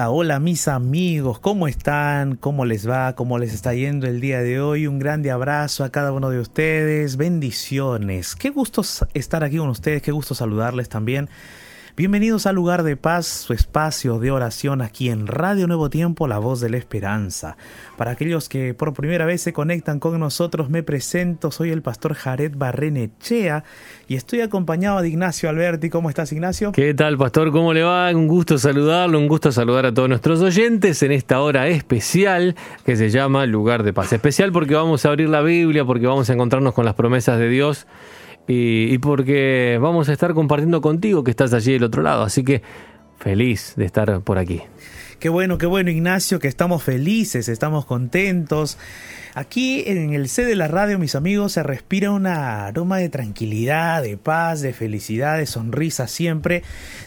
hola mis amigos, ¿cómo están? ¿Cómo les va? ¿Cómo les está yendo el día de hoy? Un grande abrazo a cada uno de ustedes, bendiciones. Qué gusto estar aquí con ustedes, qué gusto saludarles también. Bienvenidos al lugar de paz, su espacio de oración aquí en Radio Nuevo Tiempo, la voz de la esperanza. Para aquellos que por primera vez se conectan con nosotros, me presento, soy el pastor Jared Barrenechea y estoy acompañado de Ignacio Alberti. ¿Cómo estás, Ignacio? ¿Qué tal, pastor? ¿Cómo le va? Un gusto saludarlo, un gusto saludar a todos nuestros oyentes en esta hora especial que se llama Lugar de Paz. Especial porque vamos a abrir la Biblia, porque vamos a encontrarnos con las promesas de Dios y, porque vamos a estar compartiendo contigo que estás allí del otro lado. Así que feliz de estar por aquí. Qué bueno, qué bueno Ignacio, que estamos felices, estamos contentos. Aquí en el C de la radio, mis amigos, se respira una aroma de tranquilidad, de paz, de felicidad, de sonrisa siempre.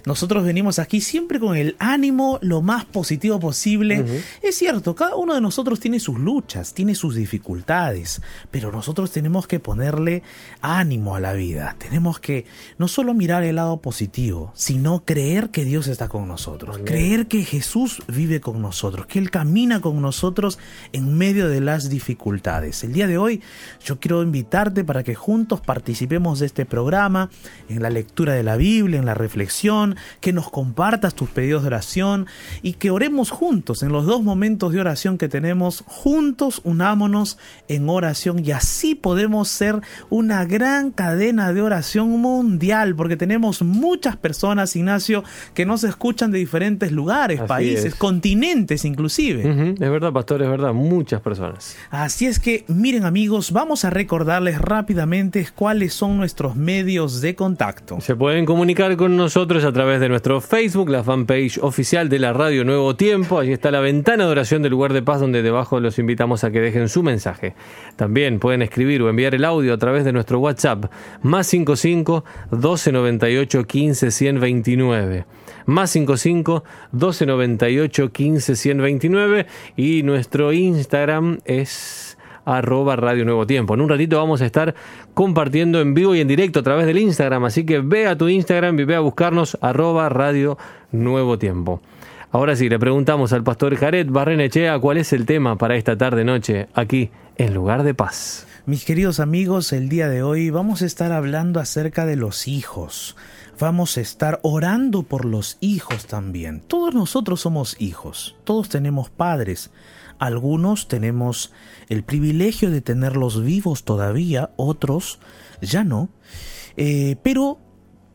Nosotros venimos aquí siempre con el ánimo lo más positivo posible. Es cierto, cada uno de nosotros tiene sus luchas, tiene sus dificultades, pero nosotros tenemos que ponerle ánimo a la vida. Tenemos que no solo mirar el lado positivo, sino creer que Dios está con nosotros, creer que Jesús vive con nosotros, que Él camina con nosotros en medio de las dificultades. El día de hoy yo quiero invitarte para que juntos participemos de este programa, en la lectura de la Biblia, en la reflexión, que nos compartas tus pedidos de oración y que oremos juntos en los dos momentos de oración que tenemos, juntos unámonos en oración y así podemos ser una gran cadena de oración mundial, porque tenemos muchas personas, Ignacio, que nos escuchan de diferentes lugares, países, continentes inclusive. Es verdad, pastor, es verdad, muchas personas. Así es que, miren amigos, vamos a recordarles rápidamente cuáles son nuestros medios de contacto. Se pueden comunicar con nosotros a través de nuestro Facebook, la fanpage oficial de la Radio Nuevo Tiempo. Allí está la ventana de oración del lugar de paz donde debajo los invitamos a que dejen su mensaje. También pueden escribir o enviar el audio a través de nuestro WhatsApp, más 55 1298 15 129 más 55 1298 15 129 y nuestro Instagram es arroba Radio Nuevo Tiempo. En un ratito vamos a estar compartiendo en vivo y en directo a través del Instagram, así que ve a tu Instagram y ve a buscarnos arroba Radio Nuevo Tiempo. Ahora sí, le preguntamos al pastor Jared Barrenechea cuál es el tema para esta tarde-noche aquí en Lugar de Paz. Mis queridos amigos, el día de hoy vamos a estar hablando acerca de los hijos vamos a estar orando por los hijos también. Todos nosotros somos hijos, todos tenemos padres. Algunos tenemos el privilegio de tenerlos vivos todavía, otros ya no. Eh, pero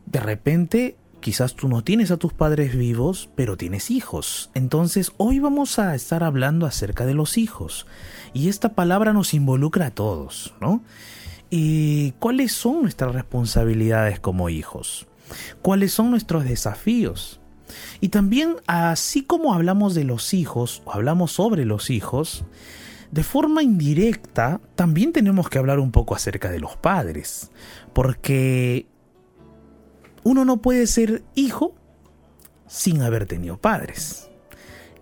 de repente quizás tú no tienes a tus padres vivos, pero tienes hijos. Entonces hoy vamos a estar hablando acerca de los hijos. Y esta palabra nos involucra a todos, ¿no? ¿Y cuáles son nuestras responsabilidades como hijos? Cuáles son nuestros desafíos. Y también, así como hablamos de los hijos, o hablamos sobre los hijos, de forma indirecta, también tenemos que hablar un poco acerca de los padres, porque uno no puede ser hijo sin haber tenido padres.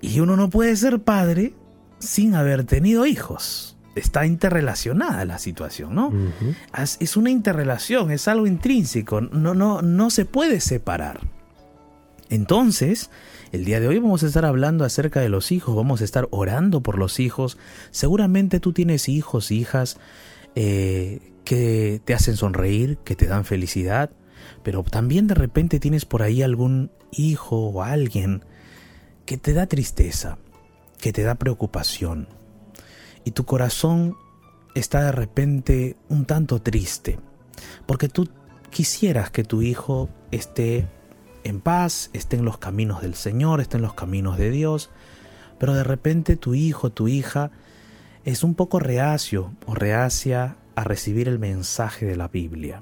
Y uno no puede ser padre sin haber tenido hijos está interrelacionada la situación, ¿no? Es una interrelación, es algo intrínseco, no, no, no se puede separar. Entonces, el día de hoy vamos a estar hablando acerca de los hijos, vamos a estar orando por los hijos. Seguramente tú tienes hijos, hijas eh, que te hacen sonreír, que te dan felicidad, pero también de repente tienes por ahí algún hijo o alguien que te da tristeza, que te da preocupación, y tu corazón está de repente un tanto triste, porque tú quisieras que tu hijo esté en paz, esté en los caminos del Señor, esté en los caminos de Dios, pero de repente tu hijo, tu hija, es un poco reacio o reacia a recibir el mensaje de la Biblia.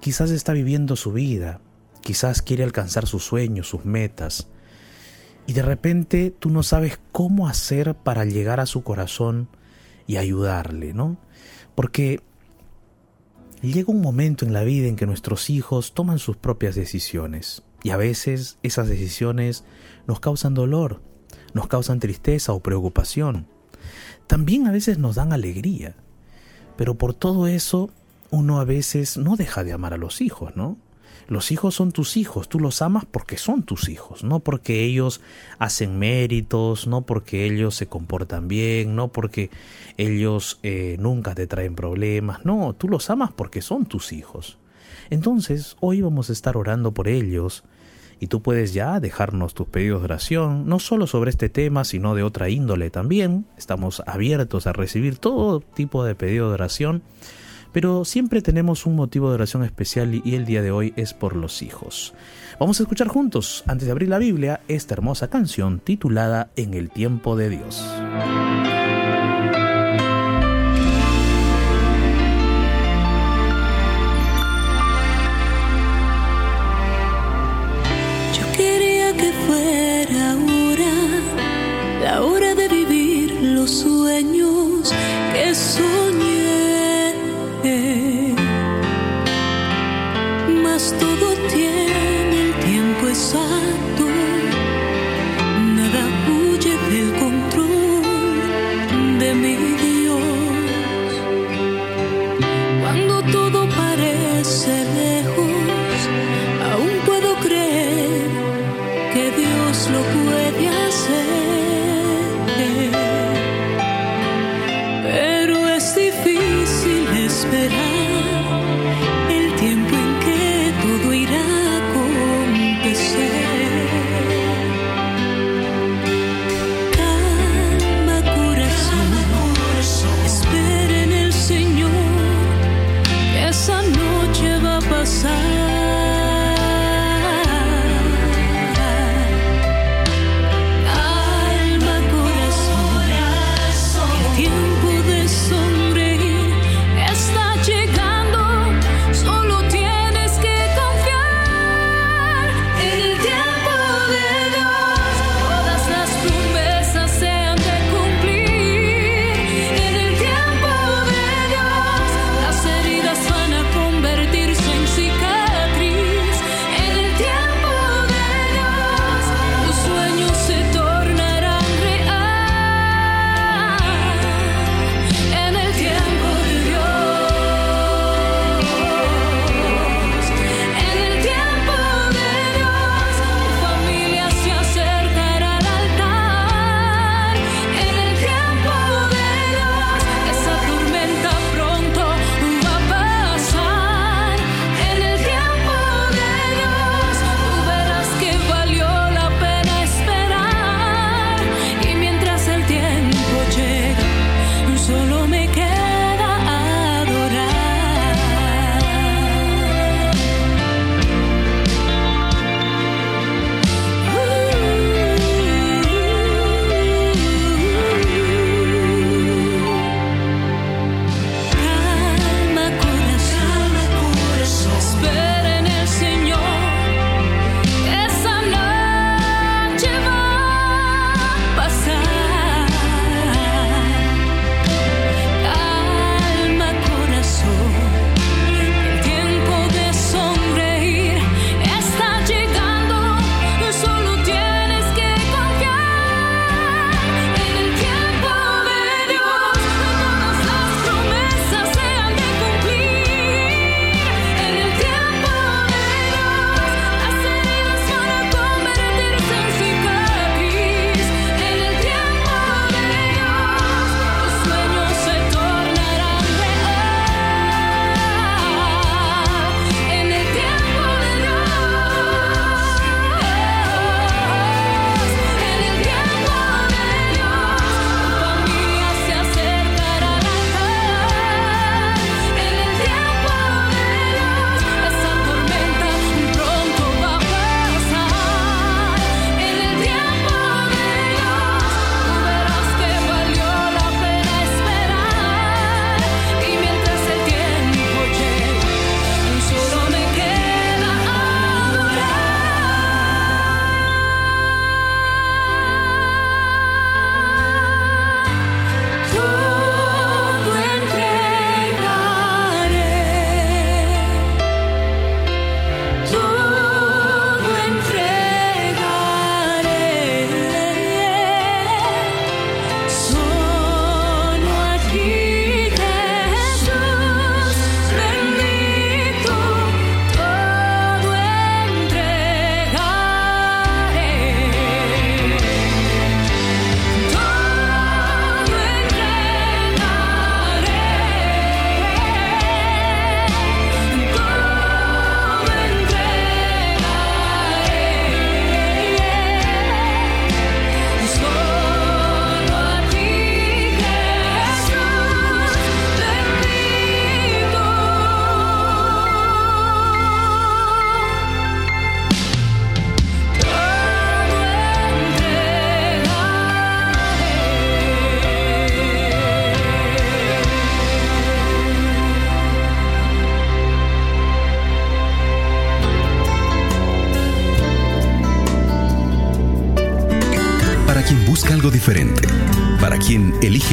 Quizás está viviendo su vida, quizás quiere alcanzar sus sueños, sus metas, y de repente tú no sabes cómo hacer para llegar a su corazón y ayudarle, ¿no? Porque llega un momento en la vida en que nuestros hijos toman sus propias decisiones y a veces esas decisiones nos causan dolor, nos causan tristeza o preocupación. También a veces nos dan alegría, pero por todo eso uno a veces no deja de amar a los hijos, ¿no? Los hijos son tus hijos, tú los amas porque son tus hijos, no porque ellos hacen méritos, no porque ellos se comportan bien, no porque ellos eh, nunca te traen problemas, no, tú los amas porque son tus hijos. Entonces, hoy vamos a estar orando por ellos y tú puedes ya dejarnos tus pedidos de oración, no solo sobre este tema, sino de otra índole también. Estamos abiertos a recibir todo tipo de pedido de oración pero siempre tenemos un motivo de oración especial y el día de hoy es por los hijos. Vamos a escuchar juntos, antes de abrir la Biblia, esta hermosa canción titulada En el tiempo de Dios. Quería que todo tiene el tiempo exacto, nada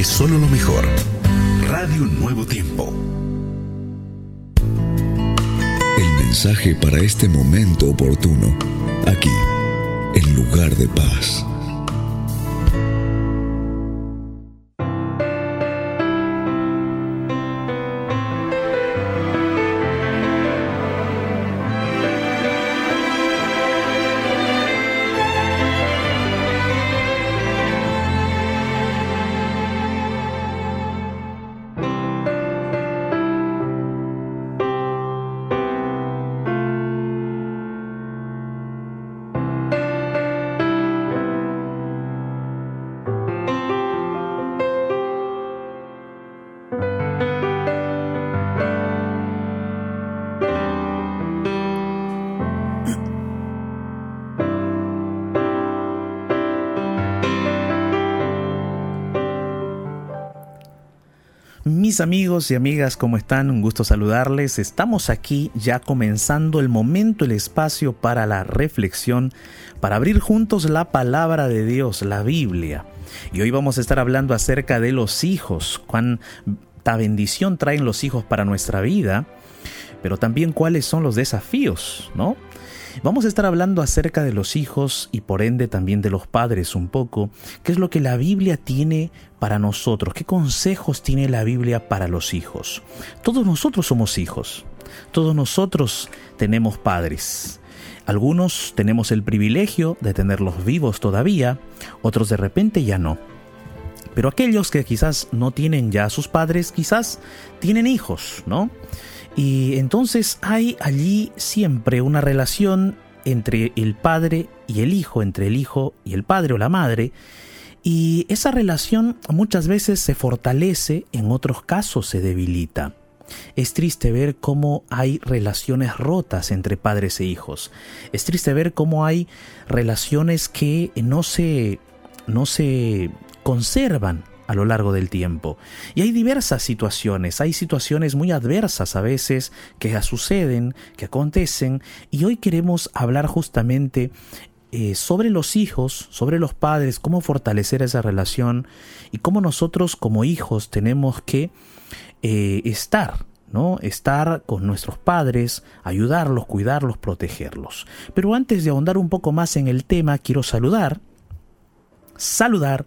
solo lo mejor. Radio Nuevo Tiempo. El mensaje para este momento oportuno. Aquí, en lugar de paz. Amigos y amigas, ¿cómo están? Un gusto saludarles. Estamos aquí ya comenzando el momento, el espacio para la reflexión, para abrir juntos la palabra de Dios, la Biblia. Y hoy vamos a estar hablando acerca de los hijos, cuánta bendición traen los hijos para nuestra vida, pero también cuáles son los desafíos, ¿no? Vamos a estar hablando acerca de los hijos y por ende también de los padres un poco, qué es lo que la Biblia tiene para nosotros, qué consejos tiene la Biblia para los hijos. Todos nosotros somos hijos, todos nosotros tenemos padres. Algunos tenemos el privilegio de tenerlos vivos todavía, otros de repente ya no. Pero aquellos que quizás no tienen ya a sus padres, quizás tienen hijos, ¿no? Y entonces hay allí siempre una relación entre el padre y el hijo, entre el hijo y el padre o la madre, y esa relación muchas veces se fortalece, en otros casos se debilita. Es triste ver cómo hay relaciones rotas entre padres e hijos. Es triste ver cómo hay relaciones que no se, no se conservan a lo largo del tiempo. Y hay diversas situaciones, hay situaciones muy adversas a veces que suceden, que acontecen, y hoy queremos hablar justamente eh, sobre los hijos, sobre los padres, cómo fortalecer esa relación y cómo nosotros como hijos tenemos que eh, estar ¿no? Estar con nuestros padres, ayudarlos, cuidarlos, protegerlos. Pero antes de ahondar un poco más en el tema, quiero saludar, saludar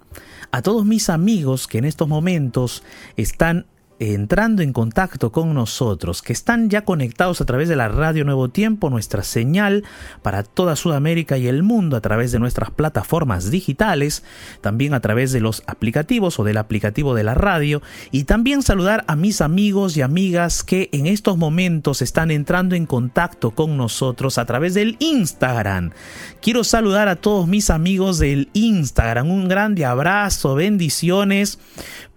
a todos mis amigos que en estos momentos están entrando en contacto con nosotros, que están ya conectados a través de la Radio Nuevo Tiempo, nuestra señal para toda Sudamérica y el mundo a través de nuestras plataformas digitales, también a través de los aplicativos o del aplicativo de la radio, y también saludar a mis amigos y amigas que en estos momentos están entrando en contacto con nosotros a través del Instagram. Quiero saludar a todos mis amigos del Instagram, un grande abrazo, bendiciones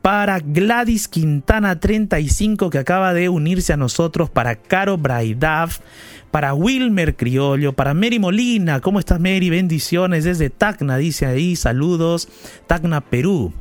para Gladys Quintana 35 que acaba de unirse a nosotros, para Caro Braidav, para Wilmer Criollo, para Mary Molina, ¿cómo estás Mary? Bendiciones desde Tacna, dice ahí, saludos, Tacna, Perú.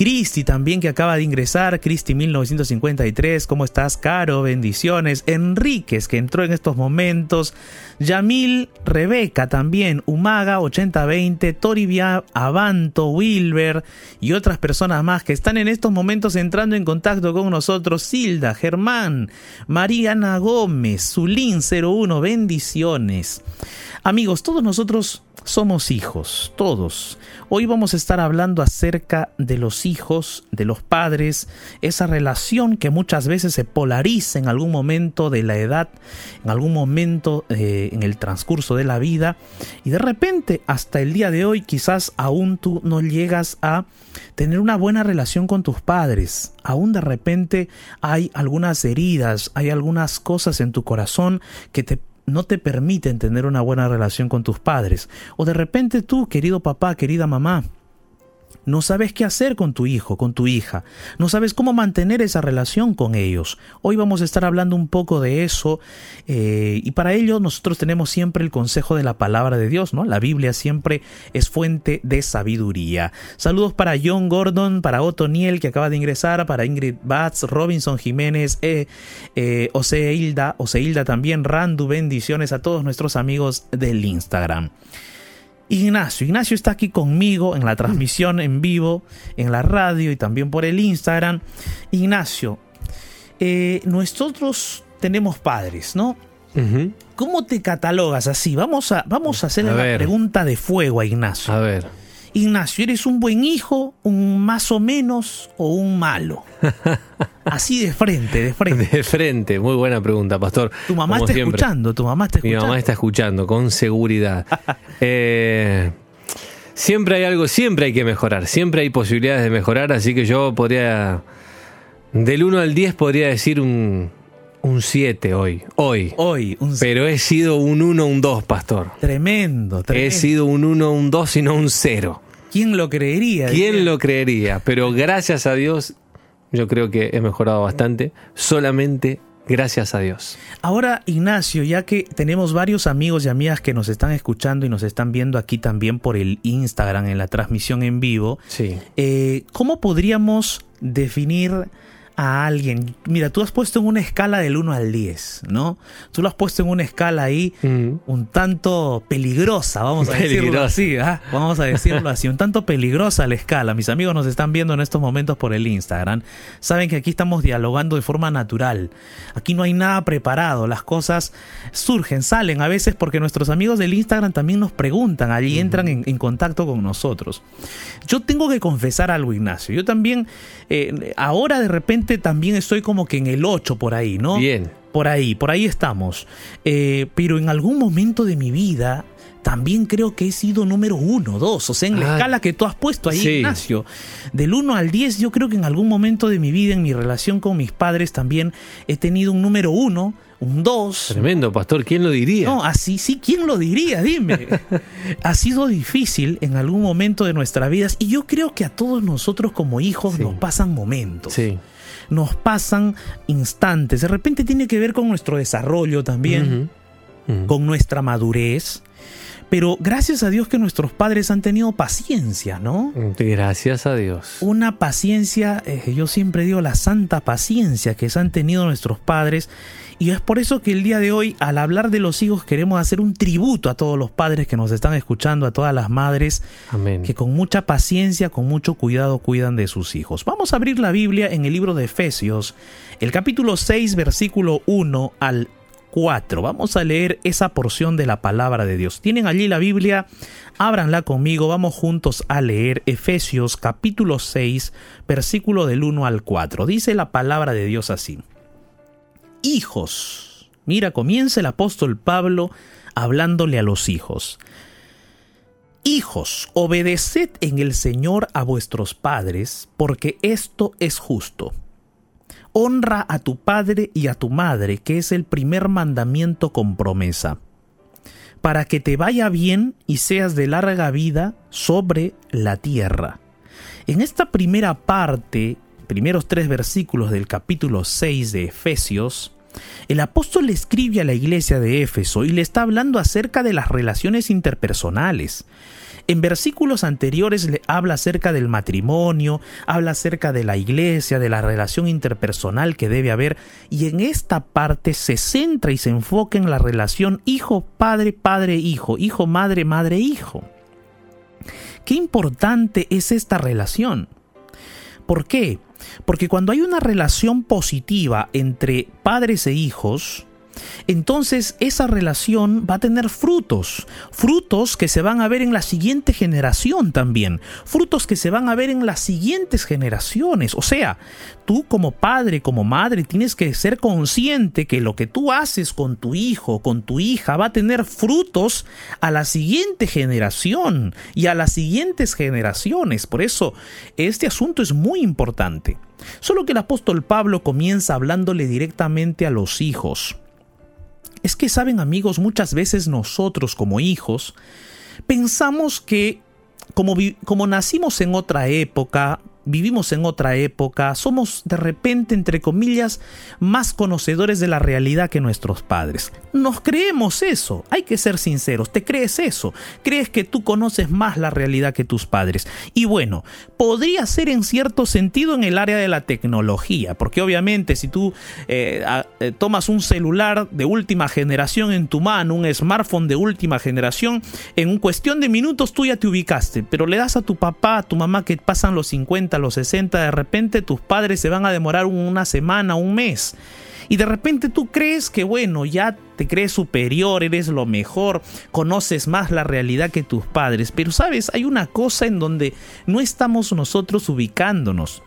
Cristi también que acaba de ingresar, Cristi 1953, ¿cómo estás? Caro, bendiciones. Enríquez que entró en estos momentos. Yamil, Rebeca también, Umaga 8020, Toribia, Avanto, Wilber y otras personas más que están en estos momentos entrando en contacto con nosotros. Silda, Germán, Mariana Gómez, Zulín 01, bendiciones. Amigos, todos nosotros somos hijos, todos. Hoy vamos a estar hablando acerca de los hijos, de los padres, esa relación que muchas veces se polariza en algún momento de la edad, en algún momento eh, en el transcurso de la vida y de repente hasta el día de hoy quizás aún tú no llegas a tener una buena relación con tus padres. Aún de repente hay algunas heridas, hay algunas cosas en tu corazón que te no te permiten tener una buena relación con tus padres. O de repente tú, querido papá, querida mamá, no sabes qué hacer con tu hijo, con tu hija. No sabes cómo mantener esa relación con ellos. Hoy vamos a estar hablando un poco de eso eh, y para ello nosotros tenemos siempre el consejo de la palabra de Dios, ¿no? La Biblia siempre es fuente de sabiduría. Saludos para John Gordon, para Otto Niel que acaba de ingresar, para Ingrid Batz, Robinson Jiménez, eh, eh, Oseilda, Oseilda también, Randu, bendiciones a todos nuestros amigos del Instagram. Ignacio. Ignacio está aquí conmigo en la transmisión en vivo, en la radio y también por el Instagram. Ignacio, eh, nosotros tenemos padres, ¿no? ¿Cómo te catalogas así? Vamos a, vamos a hacerle A la ver. pregunta de fuego a Ignacio. A ver. Ignacio, ¿eres un buen hijo, un más o menos o un malo? Así de frente, de frente. De frente, muy buena pregunta, pastor. Tu mamá Como está siempre. escuchando, tu mamá está Mi escuchando. mamá está escuchando, con seguridad. Eh, siempre hay algo, siempre hay que mejorar, siempre hay posibilidades de mejorar, así que yo podría, del 1 al 10 podría decir un, un 7 hoy, hoy. Hoy, un Pero he sido un 1, un 2, pastor. tremendo, He tremendo. sido un 1, un 2 y no un 0. ¿Quién lo creería? ¿Quién Diría. lo creería? Pero gracias a Dios, yo creo que he mejorado bastante. Solamente gracias a Dios. Ahora, Ignacio, ya que tenemos varios amigos y amigas que nos están escuchando y nos están viendo aquí también por el Instagram en la transmisión en vivo, Sí. eh, ¿cómo podríamos definir a alguien? Mira, tú has puesto en una escala del 1 al 10, ¿no? Tú lo has puesto en una escala ahí Mm. un tanto peligrosa, vamos a decirlo así, ¿ah? vamos a decirlo así, un tanto peligrosa la escala. Mis amigos nos están viendo en estos momentos por el Instagram, saben que aquí estamos dialogando de forma natural, aquí no hay nada preparado, las cosas surgen, salen a veces porque nuestros amigos del Instagram también nos preguntan, allí entran en, en contacto con nosotros. Yo tengo que confesar algo, Ignacio, yo también, eh, ahora de repente también estoy como que en el 8 por ahí, ¿no? Bien. Por ahí, por ahí estamos. Eh, pero en algún momento de mi vida también creo que he sido número uno, dos. O sea, en la Ah, escala que tú has puesto ahí, sí. Ignacio. Del 1 al 10, yo creo que en algún momento de mi vida, en mi relación con mis padres, también he tenido un número uno, un 2. Tremendo, pastor. ¿Quién lo diría? No, así sí, ¿quién lo diría? Dime. ha sido difícil en algún momento de nuestras vidas y yo creo que a todos nosotros como hijos Sí. nos pasan momentos Sí. Nos pasan instantes. De repente tiene que ver con nuestro desarrollo también. Con nuestra madurez. Pero gracias a Dios que nuestros padres han tenido paciencia, ¿no? Gracias a Dios. Una paciencia, eh, yo siempre digo la santa paciencia que se han tenido nuestros padres. Y es por eso que el día de hoy, al hablar de los hijos, queremos hacer un tributo a todos los padres que nos están escuchando, a todas las madres, Amén. que con mucha paciencia, con mucho cuidado cuidan de sus hijos. Vamos a abrir la Biblia en el libro de Efesios, el capítulo 6, versículo 1 al 4. Vamos a leer esa porción de la palabra de Dios. ¿Tienen allí la Biblia? Ábranla conmigo, vamos juntos a leer Efesios capítulo 6, versículo del 1 al 4. Dice la palabra de Dios así. Hijos. Mira, comienza el apóstol Pablo hablándole a los hijos. Hijos, obedeced en el Señor a vuestros padres, porque esto es justo. Honra a tu padre y a tu madre, que es el primer mandamiento con promesa, para que te vaya bien y seas de larga vida sobre la tierra. En esta primera parte, primeros tres versículos del capítulo 6 de Efesios, el apóstol le escribe a la iglesia de Éfeso y le está hablando acerca de las relaciones interpersonales. En versículos anteriores le habla acerca del matrimonio, habla acerca de la iglesia, de la relación interpersonal que debe haber, y en esta parte se centra y se enfoca en la relación hijo-padre, padre-hijo, hijo-madre, madre-hijo. Qué importante es esta relación. ¿Por qué? Porque cuando hay una relación positiva entre padres e hijos, entonces esa relación va a tener frutos, frutos que se van a ver en la siguiente generación también, frutos que se van a ver en las siguientes generaciones. O sea, tú como padre, como madre, tienes que ser consciente que lo que tú haces con tu hijo, con tu hija, va a tener frutos a la siguiente generación y a las siguientes generaciones. Por eso, este asunto es muy importante. Solo que el apóstol Pablo comienza hablándole directamente a los hijos. Es que saben amigos, muchas veces nosotros como hijos pensamos que como, como nacimos en otra época, vivimos en otra época, somos de repente, entre comillas, más conocedores de la realidad que nuestros padres. Nos creemos eso, hay que ser sinceros, te crees eso, crees que tú conoces más la realidad que tus padres. Y bueno, podría ser en cierto sentido en el área de la tecnología, porque obviamente si tú eh, eh, tomas un celular de última generación en tu mano, un smartphone de última generación, en cuestión de minutos tú ya te ubicaste, pero le das a tu papá, a tu mamá que pasan los 50, los 60, de repente tus padres se van a demorar una semana, un mes. Y de repente tú crees que, bueno, ya te crees superior, eres lo mejor, conoces más la realidad que tus padres. Pero sabes, hay una cosa en donde no estamos nosotros ubicándonos.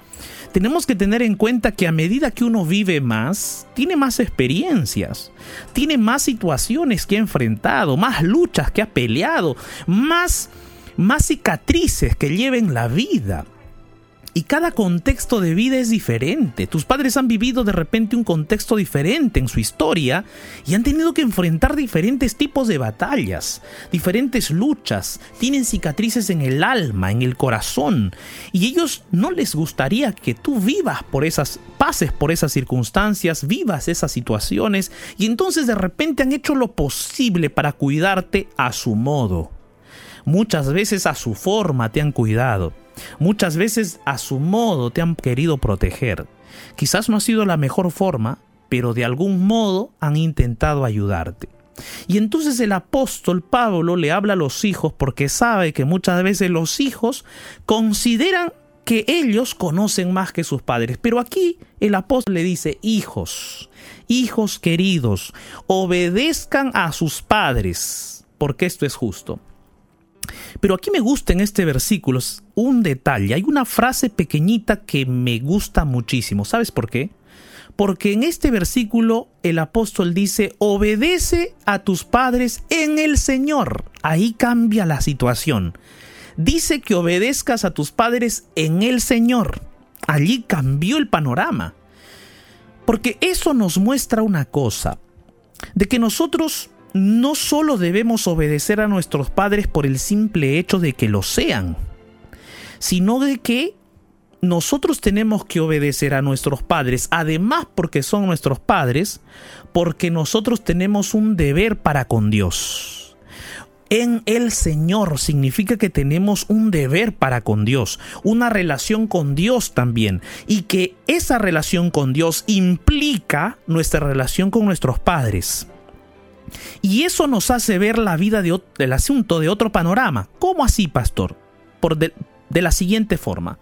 Tenemos que tener en cuenta que a medida que uno vive más, tiene más experiencias, tiene más situaciones que ha enfrentado, más luchas que ha peleado, más, más cicatrices que lleven la vida. Y cada contexto de vida es diferente. Tus padres han vivido de repente un contexto diferente en su historia y han tenido que enfrentar diferentes tipos de batallas, diferentes luchas, tienen cicatrices en el alma, en el corazón. Y ellos no les gustaría que tú vivas por esas, pases por esas circunstancias, vivas esas situaciones y entonces de repente han hecho lo posible para cuidarte a su modo. Muchas veces a su forma te han cuidado Muchas veces a su modo te han querido proteger. Quizás no ha sido la mejor forma, pero de algún modo han intentado ayudarte. Y entonces el apóstol Pablo le habla a los hijos porque sabe que muchas veces los hijos consideran que ellos conocen más que sus padres. Pero aquí el apóstol le dice, hijos, hijos queridos, obedezcan a sus padres, porque esto es justo. Pero aquí me gusta en este versículo un detalle. Hay una frase pequeñita que me gusta muchísimo. ¿Sabes por qué? Porque en este versículo el apóstol dice, obedece a tus padres en el Señor. Ahí cambia la situación. Dice que obedezcas a tus padres en el Señor. Allí cambió el panorama. Porque eso nos muestra una cosa, de que nosotros no solo debemos obedecer a nuestros padres por el simple hecho de que lo sean, sino de que nosotros tenemos que obedecer a nuestros padres, además porque son nuestros padres, porque nosotros tenemos un deber para con Dios. En el Señor significa que tenemos un deber para con Dios, una relación con Dios también, y que esa relación con Dios implica nuestra relación con nuestros padres. Y eso nos hace ver la vida del asunto de otro panorama. ¿Cómo así, pastor? Por de, la siguiente forma.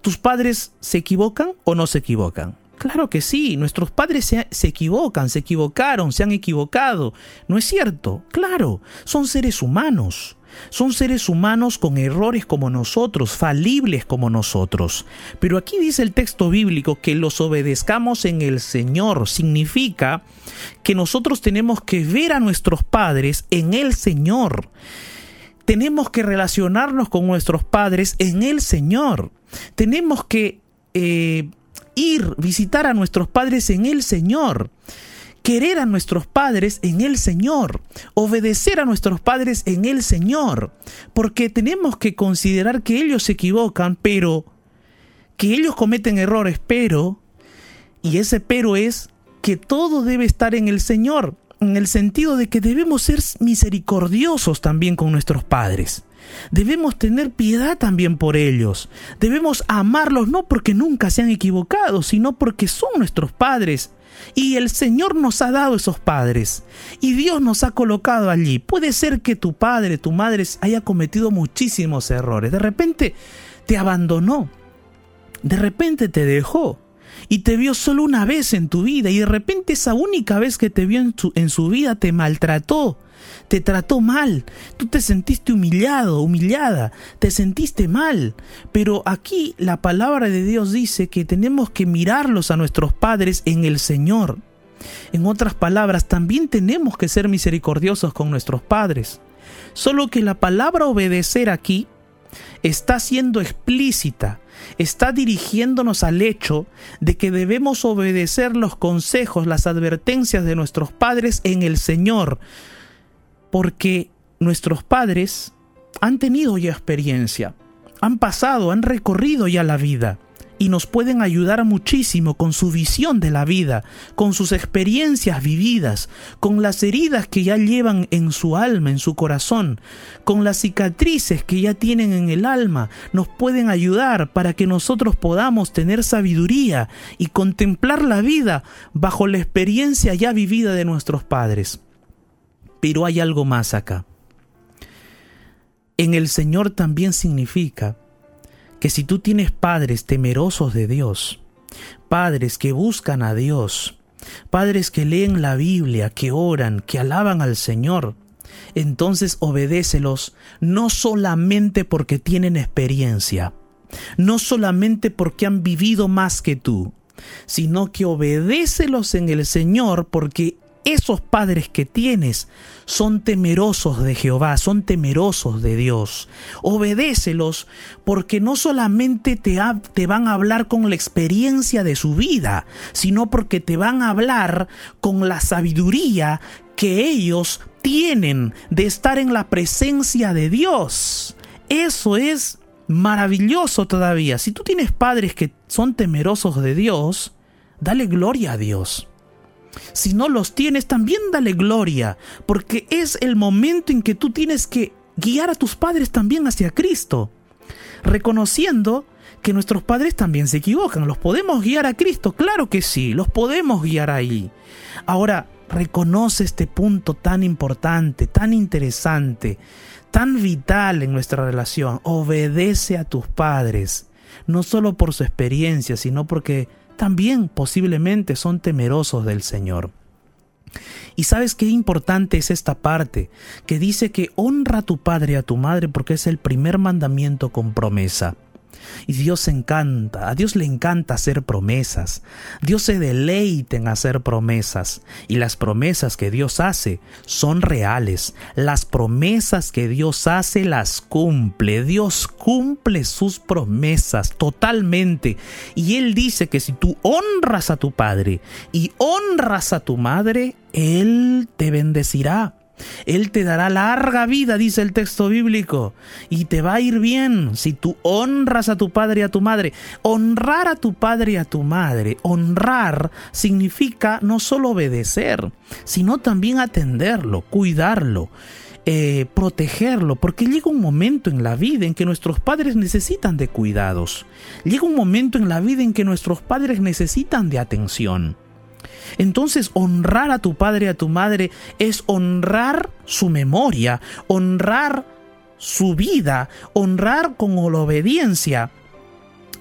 ¿Tus padres se equivocan o no se equivocan? Claro que sí, nuestros padres se, se, equivocan, se equivocaron, se han equivocado. ¿No es cierto? Claro, son seres humanos. Son seres humanos con errores como nosotros, falibles como nosotros. Pero aquí dice el texto bíblico que los obedezcamos en el Señor. Significa que nosotros tenemos que ver a nuestros padres en el Señor. Tenemos que relacionarnos con nuestros padres en el Señor. Tenemos que eh, ir, visitar a nuestros padres en el Señor querer a nuestros padres en el Señor, obedecer a nuestros padres en el Señor, porque tenemos que considerar que ellos se equivocan, pero que ellos cometen errores, pero, y ese pero es que todo debe estar en el Señor, en el sentido de que debemos ser misericordiosos también con nuestros padres. Debemos tener piedad también por ellos. Debemos amarlos no porque nunca se han equivocado, sino porque son nuestros padres y el Señor nos ha dado esos padres. Y Dios nos ha colocado allí. Puede ser que tu padre, tu madre haya cometido muchísimos errores. De repente te abandonó. De repente te dejó. Y te vio solo una vez en tu vida. Y de repente esa única vez que te vio en, en su vida te maltrató te trató mal, tú te sentiste humillado, humillada, te sentiste mal. Pero aquí la palabra de Dios dice que tenemos que mirarlos a nuestros padres en el Señor. En otras palabras, también tenemos que ser misericordiosos con nuestros padres. Solo que la palabra obedecer aquí está siendo explícita, está dirigiéndonos al hecho de que debemos obedecer los consejos, las advertencias de nuestros padres en el Señor, porque nuestros padres han tenido ya experiencia, han pasado, han recorrido ya la vida y nos pueden ayudar muchísimo con su visión de la vida, con sus experiencias vividas, con las heridas que ya llevan en su alma, en su corazón, con las cicatrices que ya tienen en el alma, nos pueden ayudar para que nosotros podamos tener sabiduría y contemplar la vida bajo la experiencia ya vivida de nuestros padres. Pero hay algo más acá. En el Señor también significa que si tú tienes padres temerosos de Dios, padres que buscan a Dios, padres que leen la Biblia, que oran, que alaban al Señor, entonces obedécelos no solamente porque tienen experiencia, no solamente porque han vivido más que tú, sino que obedécelos en el Señor porque esos padres que tienes son temerosos de Jehová, son temerosos de Dios. Obedécelos porque no solamente te, te, van a hablar con la experiencia de su vida, sino porque te van a hablar con la sabiduría que ellos tienen de estar en la presencia de Dios. Eso es maravilloso todavía. Si tú tienes padres que son temerosos de Dios, dale gloria a Dios. Si no los tienes, también dale gloria, porque es el momento en que tú tienes que guiar a tus padres también hacia Cristo, reconociendo que nuestros padres también se equivocan. ¿Los podemos guiar a Cristo? Claro que sí, los podemos guiar ahí. Ahora, reconoce este punto tan importante, tan interesante, tan vital en nuestra relación. Obedece a tus padres, no solo por su experiencia, sino porque también posiblemente son temerosos del Señor. Y sabes qué importante es esta parte, que dice que honra a tu padre y a tu madre porque es el primer mandamiento con promesa. Y Dios encanta, a Dios le encanta hacer promesas. Dios se deleita en hacer promesas. Y las promesas que Dios hace son reales. Las promesas que Dios hace las cumple. Dios cumple sus promesas totalmente. Y Él dice que si tú honras a tu Padre y honras a tu Madre, Él te bendecirá. Él te dará larga vida, dice el texto bíblico, y te va a ir bien si tú honras a tu padre y a tu madre. Honrar a tu padre y a tu madre, honrar significa no solo obedecer, sino también atenderlo, cuidarlo. Eh, protegerlo, porque llega un momento en la vida en que nuestros padres necesitan de cuidados. Llega un momento en la vida en que nuestros padres necesitan de atención. Entonces honrar a tu padre y a tu madre es honrar su memoria, honrar su vida, honrar con la obediencia.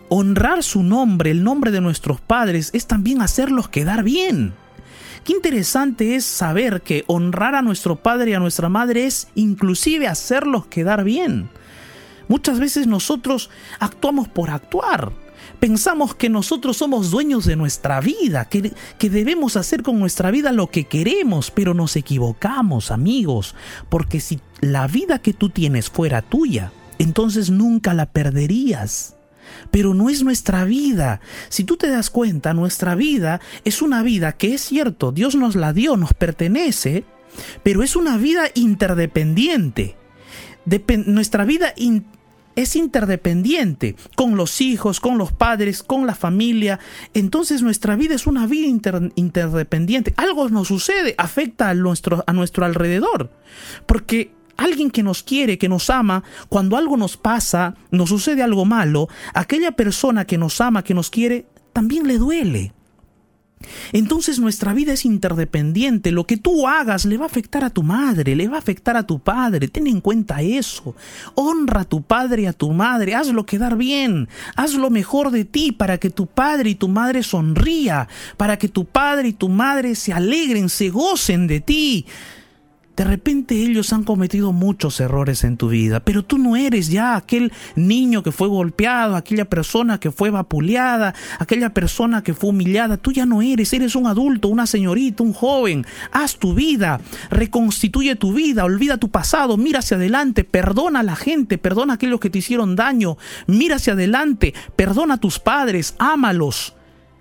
Honrar su nombre, el nombre de nuestros padres, es también hacerlos quedar bien. Qué interesante es saber que honrar a nuestro padre y a nuestra madre es inclusive hacerlos quedar bien. Muchas veces nosotros actuamos por actuar. Pensamos que nosotros somos dueños de nuestra vida, que, que, debemos hacer con nuestra vida lo que queremos, pero nos equivocamos, amigos, porque si la vida que tú tienes fuera tuya, entonces nunca la perderías. Pero no es nuestra vida. Si tú te das cuenta, nuestra vida es una vida que es cierto, Dios nos la dio, nos pertenece, pero es una vida interdependiente. nuestra vida es interdependiente con los hijos, con los padres, con la familia. Entonces nuestra vida es una vida interdependiente. Algo nos sucede, afecta a nuestro, a nuestro alrededor. Porque alguien que nos quiere, que nos ama, cuando algo nos pasa, nos sucede algo malo, aquella persona que nos ama, que nos quiere, también le duele. Entonces nuestra vida es interdependiente. Lo que tú hagas le va a afectar a tu madre, le va a afectar a tu padre. Ten en cuenta eso. Honra a tu padre y a tu madre. Hazlo quedar bien. Haz lo mejor de ti para que tu padre y tu madre sonría. Para que tu padre y tu madre se alegren, se gocen de ti. De repente ellos han cometido muchos errores en tu vida, pero tú no eres ya aquel niño que fue golpeado, aquella persona que fue vapuleada, aquella persona que fue humillada. Tú ya no eres, eres un adulto, una señorita, un joven. Haz tu vida, reconstituye tu vida, olvida tu pasado, mira hacia adelante, perdona a la gente, perdona a aquellos que te hicieron daño, mira hacia adelante, perdona a tus padres, ámalos.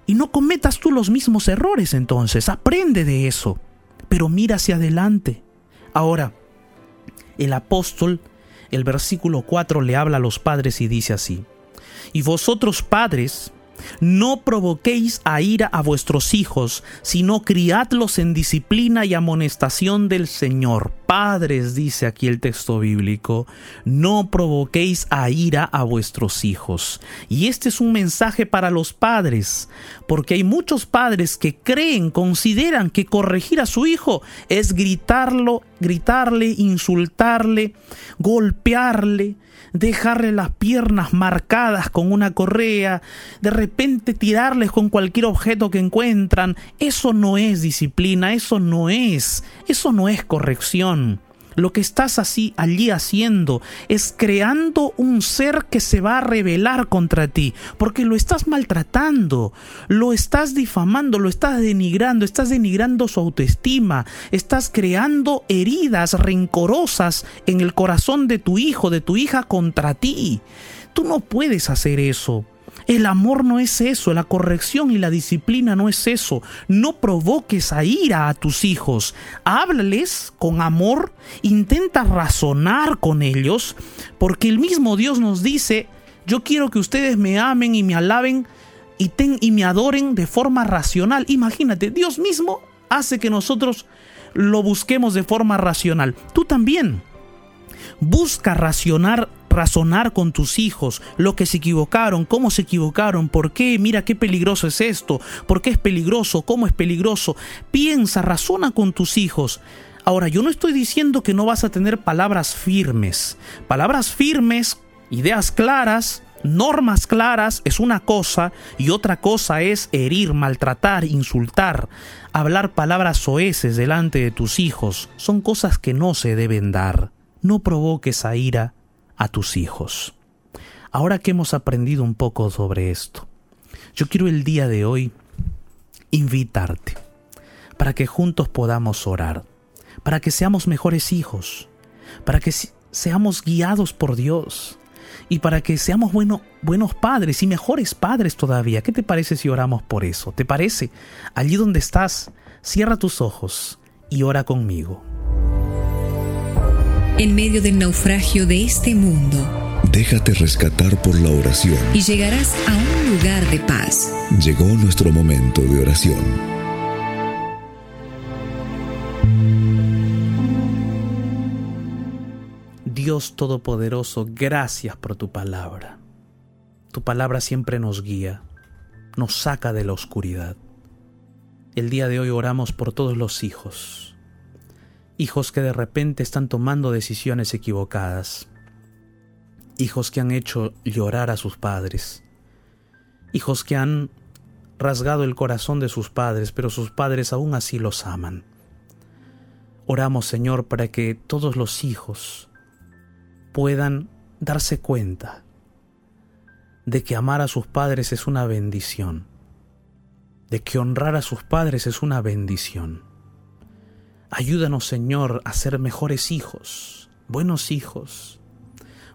Y no cometas tú los mismos errores entonces, aprende de eso, pero mira hacia adelante. Ahora, el apóstol el versículo 4 le habla a los padres y dice así, y vosotros padres, no provoquéis a ira a vuestros hijos, sino criadlos en disciplina y amonestación del Señor. Padres, dice aquí el texto bíblico, no provoquéis a ira a vuestros hijos. Y este es un mensaje para los padres, porque hay muchos padres que creen, consideran que corregir a su hijo es gritarlo, gritarle, insultarle, golpearle, dejarle las piernas marcadas con una correa, de repente tirarles con cualquier objeto que encuentran. Eso no es disciplina, eso no es, eso no es corrección. Lo que estás así allí haciendo es creando un ser que se va a rebelar contra ti, porque lo estás maltratando, lo estás difamando, lo estás denigrando, estás denigrando su autoestima, estás creando heridas rencorosas en el corazón de tu hijo, de tu hija contra ti. Tú no puedes hacer eso. El amor no es eso, la corrección y la disciplina no es eso. No provoques a ira a tus hijos. Háblales con amor, intenta razonar con ellos, porque el mismo Dios nos dice, yo quiero que ustedes me amen y me alaben y, y me adoren de forma racional. Imagínate, Dios mismo hace que nosotros lo busquemos de forma racional. Tú también. Busca racionar razonar con tus hijos lo que se equivocaron, cómo se equivocaron, por qué, mira qué peligroso es esto, por qué es peligroso, cómo es peligroso. Piensa, razona con tus hijos. Ahora, yo no estoy diciendo que no vas a tener palabras firmes. Palabras firmes, ideas claras, normas claras es una cosa y otra cosa es herir, maltratar, insultar, hablar palabras soeces delante de tus hijos. Son cosas que no se deben dar. No provoques a ira a tus hijos. Ahora que hemos aprendido un poco sobre esto, yo quiero el día de hoy invitarte para que juntos podamos orar, para que seamos mejores hijos, para que seamos guiados por Dios y para que seamos buenos padres y mejores padres todavía. ¿Qué te parece si oramos por eso? ¿Te parece? Allí donde estás, cierra tus ojos y ora conmigo en medio del naufragio de este mundo. Déjate rescatar por la oración. Y llegarás a un lugar de paz. Llegó nuestro momento de oración. Dios Todopoderoso, gracias por tu palabra. Tu palabra siempre nos guía, nos saca de la oscuridad. El día de hoy oramos por todos los hijos hijos que de repente están tomando decisiones equivocadas, hijos que han hecho llorar a sus padres, hijos que han rasgado el corazón de sus padres, pero sus padres aún así los aman. Oramos, Señor, para que todos los hijos puedan darse cuenta de que amar a sus padres es una bendición, de que honrar a sus padres es una bendición Ayúdanos, Señor, a ser mejores hijos, buenos hijos,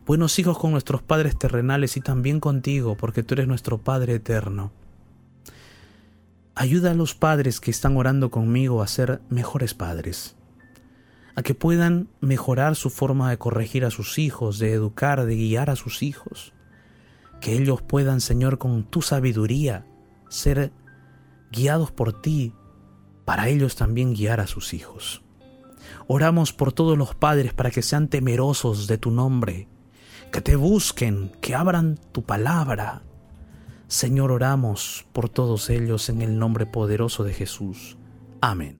buenos hijos con nuestros padres terrenales y también contigo, porque tú eres nuestro Padre eterno. Ayuda a los padres que están orando conmigo a ser mejores padres, a que puedan mejorar su forma de corregir a sus hijos, de educar, de guiar a sus hijos, que ellos puedan, Señor, con tu sabiduría, ser guiados por ti para ellos también guiar a sus hijos. Oramos por todos los padres para que sean temerosos de tu nombre, que te busquen, que abran tu palabra. Señor, oramos por todos ellos en el nombre poderoso de Jesús. Amén.